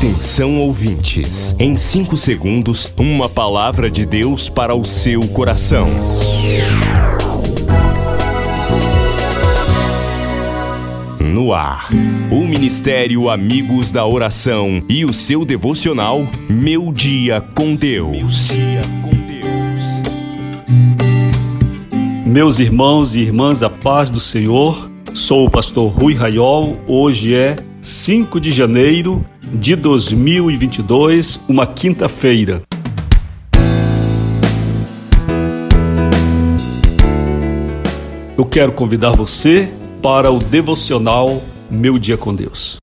Atenção ouvintes, em 5 segundos, uma palavra de Deus para o seu coração. No ar, o Ministério Amigos da Oração e o seu devocional Meu Dia com Deus. Meus irmãos e irmãs, a paz do Senhor. Sou o pastor Rui Raiol. Hoje é 5 de janeiro de 2022, uma quinta-feira. Eu quero convidar você para o devocional Meu Dia com Deus.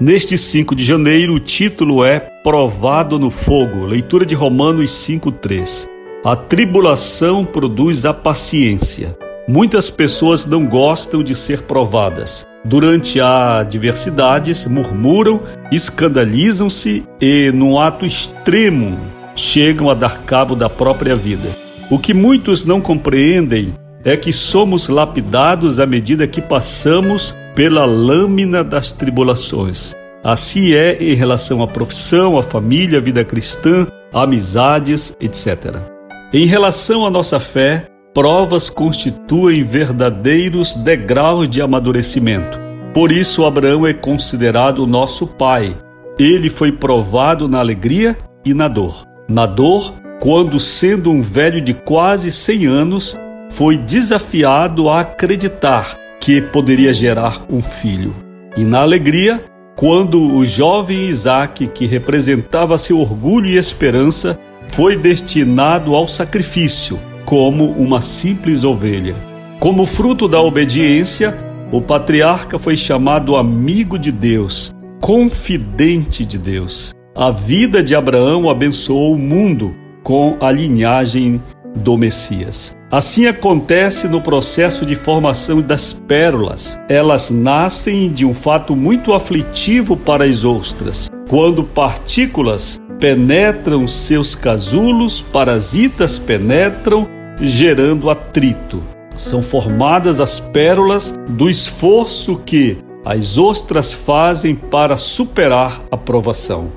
Neste 5 de janeiro, o título é Provado no Fogo, leitura de Romanos 5,3. A tribulação produz a paciência. Muitas pessoas não gostam de ser provadas. Durante a adversidades, murmuram, escandalizam-se e, num ato extremo, chegam a dar cabo da própria vida. O que muitos não compreendem é que somos lapidados à medida que passamos pela lâmina das tribulações. Assim é em relação à profissão, à família, à vida cristã, amizades, etc. Em relação à nossa fé, provas constituem verdadeiros degraus de amadurecimento. Por isso, Abraão é considerado nosso pai. Ele foi provado na alegria e na dor. Na dor, quando, sendo um velho de quase 100 anos, foi desafiado a acreditar que poderia gerar um filho. E na alegria, quando o jovem Isaac, que representava seu orgulho e esperança, foi destinado ao sacrifício, como uma simples ovelha. Como fruto da obediência, o patriarca foi chamado amigo de Deus, confidente de Deus. A vida de Abraão abençoou o mundo com a linhagem do Messias. Assim acontece no processo de formação das pérolas. Elas nascem de um fato muito aflitivo para as ostras, quando partículas penetram seus casulos, parasitas penetram, gerando atrito. São formadas as pérolas do esforço que as ostras fazem para superar a provação.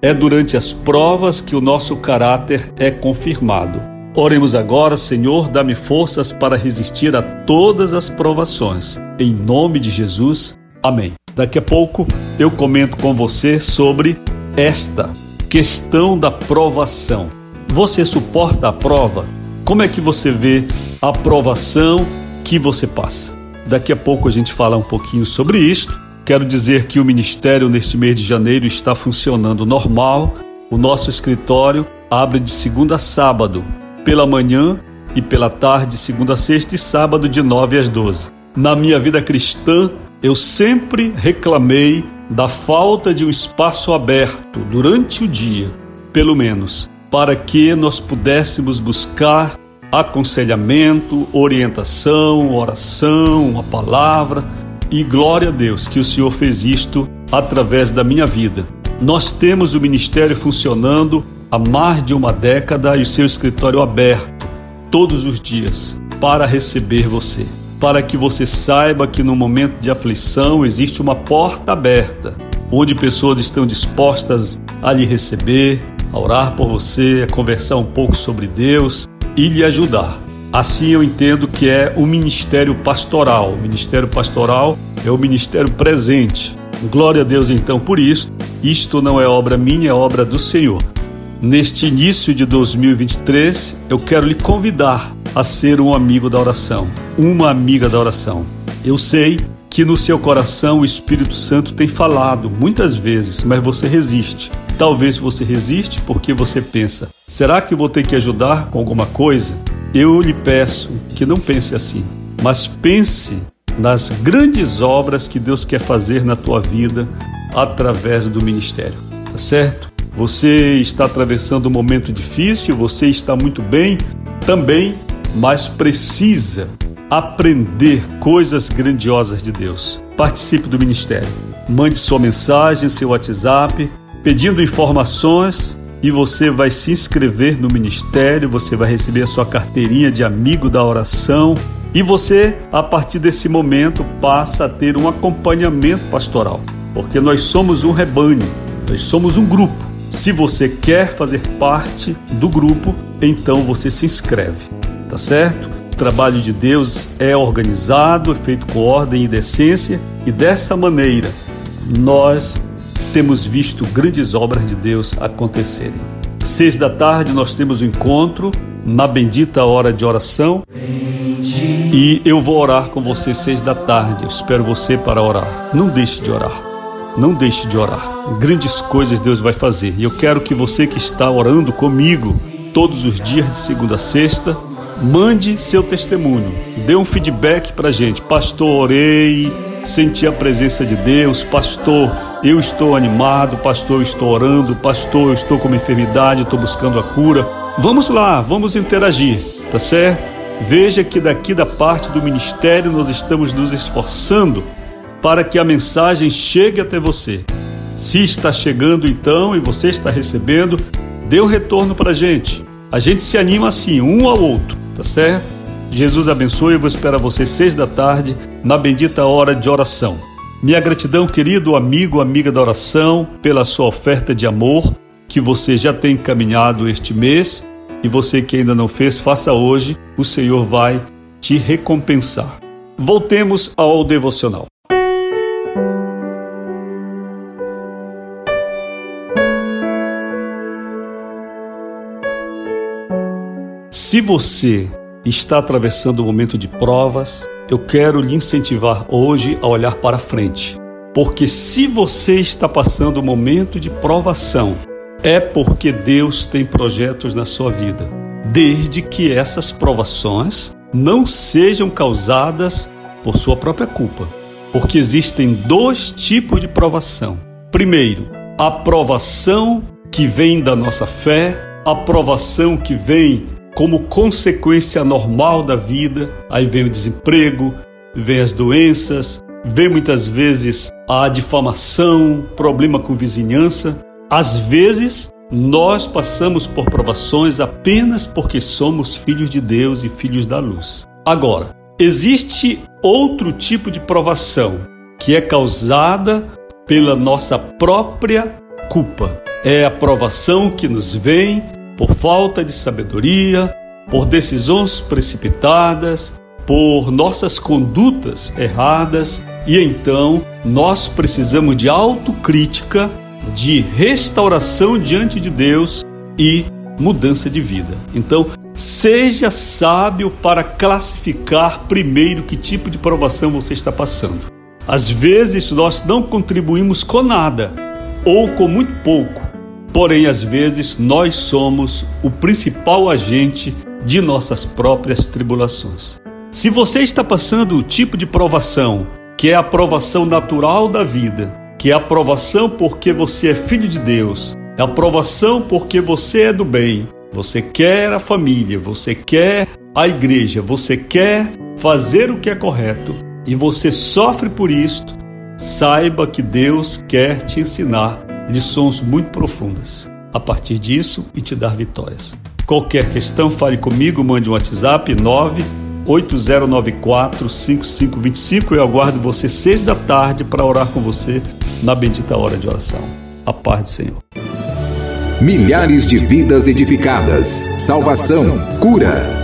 É durante as provas que o nosso caráter é confirmado. Oremos agora, Senhor, dá-me forças para resistir a todas as provações. Em nome de Jesus. Amém. Daqui a pouco eu comento com você sobre esta questão da provação. Você suporta a prova? Como é que você vê a provação que você passa? Daqui a pouco a gente fala um pouquinho sobre isto. Quero dizer que o ministério neste mês de janeiro está funcionando normal. O nosso escritório abre de segunda a sábado, pela manhã e pela tarde, segunda a sexta e sábado de 9 às 12. Na minha vida cristã, eu sempre reclamei da falta de um espaço aberto durante o dia, pelo menos, para que nós pudéssemos buscar aconselhamento, orientação, oração, a palavra. E glória a Deus que o Senhor fez isto através da minha vida. Nós temos o ministério funcionando há mais de uma década e o seu escritório aberto todos os dias para receber você para que você saiba que no momento de aflição existe uma porta aberta, onde pessoas estão dispostas a lhe receber, a orar por você, a conversar um pouco sobre Deus e lhe ajudar. Assim eu entendo que é o ministério pastoral. O ministério pastoral é o ministério presente. Glória a Deus então por isso. Isto não é obra minha, é obra do Senhor. Neste início de 2023, eu quero lhe convidar a ser um amigo da oração, uma amiga da oração. Eu sei que no seu coração o Espírito Santo tem falado muitas vezes, mas você resiste. Talvez você resiste porque você pensa: será que vou ter que ajudar com alguma coisa? Eu lhe peço que não pense assim, mas pense nas grandes obras que Deus quer fazer na tua vida através do ministério, tá certo? Você está atravessando um momento difícil, você está muito bem, também mas precisa aprender coisas grandiosas de Deus. Participe do ministério. Mande sua mensagem, seu WhatsApp, pedindo informações e você vai se inscrever no ministério, você vai receber a sua carteirinha de amigo da oração e você, a partir desse momento, passa a ter um acompanhamento pastoral, porque nós somos um rebanho, nós somos um grupo. Se você quer fazer parte do grupo, então você se inscreve, tá certo? O trabalho de Deus é organizado, é feito com ordem e decência, e dessa maneira nós temos visto grandes obras de Deus acontecerem. Seis da tarde nós temos o um encontro na bendita hora de oração. E eu vou orar com você seis da tarde. Eu espero você para orar. Não deixe de orar. Não deixe de orar. Grandes coisas Deus vai fazer. E eu quero que você que está orando comigo todos os dias de segunda a sexta, mande seu testemunho. Dê um feedback para gente. Pastor, orei, senti a presença de Deus. Pastor, eu estou animado, pastor, eu estou orando, pastor, eu estou com uma enfermidade, estou buscando a cura. Vamos lá, vamos interagir, tá certo? Veja que daqui da parte do ministério nós estamos nos esforçando para que a mensagem chegue até você. Se está chegando então e você está recebendo, dê o um retorno para a gente. A gente se anima assim, um ao outro, tá certo? Jesus abençoe, eu vou esperar você seis da tarde na bendita hora de oração. Minha gratidão, querido amigo, amiga da oração, pela sua oferta de amor que você já tem encaminhado este mês e você que ainda não fez, faça hoje, o Senhor vai te recompensar. Voltemos ao devocional. Se você está atravessando um momento de provas, eu quero lhe incentivar hoje a olhar para frente. Porque se você está passando um momento de provação, é porque Deus tem projetos na sua vida, desde que essas provações não sejam causadas por sua própria culpa. Porque existem dois tipos de provação. Primeiro, a provação que vem da nossa fé, a provação que vem como consequência normal da vida, aí vem o desemprego, vem as doenças, vem muitas vezes a difamação, problema com vizinhança. Às vezes, nós passamos por provações apenas porque somos filhos de Deus e filhos da luz. Agora, existe outro tipo de provação que é causada pela nossa própria culpa. É a provação que nos vem por falta de sabedoria, por decisões precipitadas, por nossas condutas erradas, e então nós precisamos de autocrítica, de restauração diante de Deus e mudança de vida. Então, seja sábio para classificar primeiro que tipo de provação você está passando. Às vezes nós não contribuímos com nada ou com muito pouco Porém, às vezes, nós somos o principal agente de nossas próprias tribulações. Se você está passando o tipo de provação, que é a provação natural da vida, que é a provação porque você é filho de Deus, é a provação porque você é do bem, você quer a família, você quer a igreja, você quer fazer o que é correto e você sofre por isto, saiba que Deus quer te ensinar lições muito profundas a partir disso e te dar vitórias. Qualquer questão, fale comigo, mande um WhatsApp 98094 5525. Eu aguardo você seis da tarde para orar com você na bendita hora de oração. A paz do Senhor. Milhares de vidas edificadas, salvação, cura.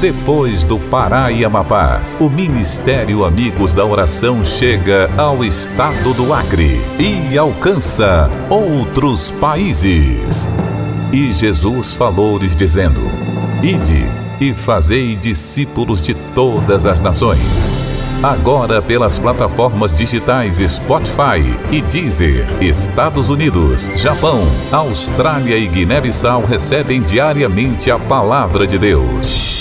Depois do Pará e Amapá, o Ministério Amigos da Oração chega ao estado do Acre e alcança outros países. E Jesus falou-lhes dizendo: Ide e fazei discípulos de todas as nações Agora pelas plataformas digitais Spotify e Deezer. Estados Unidos, Japão, Austrália e Guiné-Bissau recebem diariamente a palavra de Deus.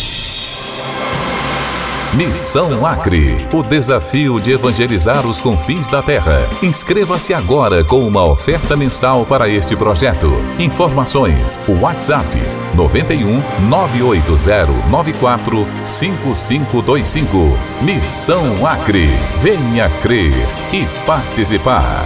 Missão Acre, o desafio de evangelizar os confins da terra. Inscreva-se agora com uma oferta mensal para este projeto. Informações: WhatsApp 91 980 94 5525. Missão Acre. Venha crer e participar.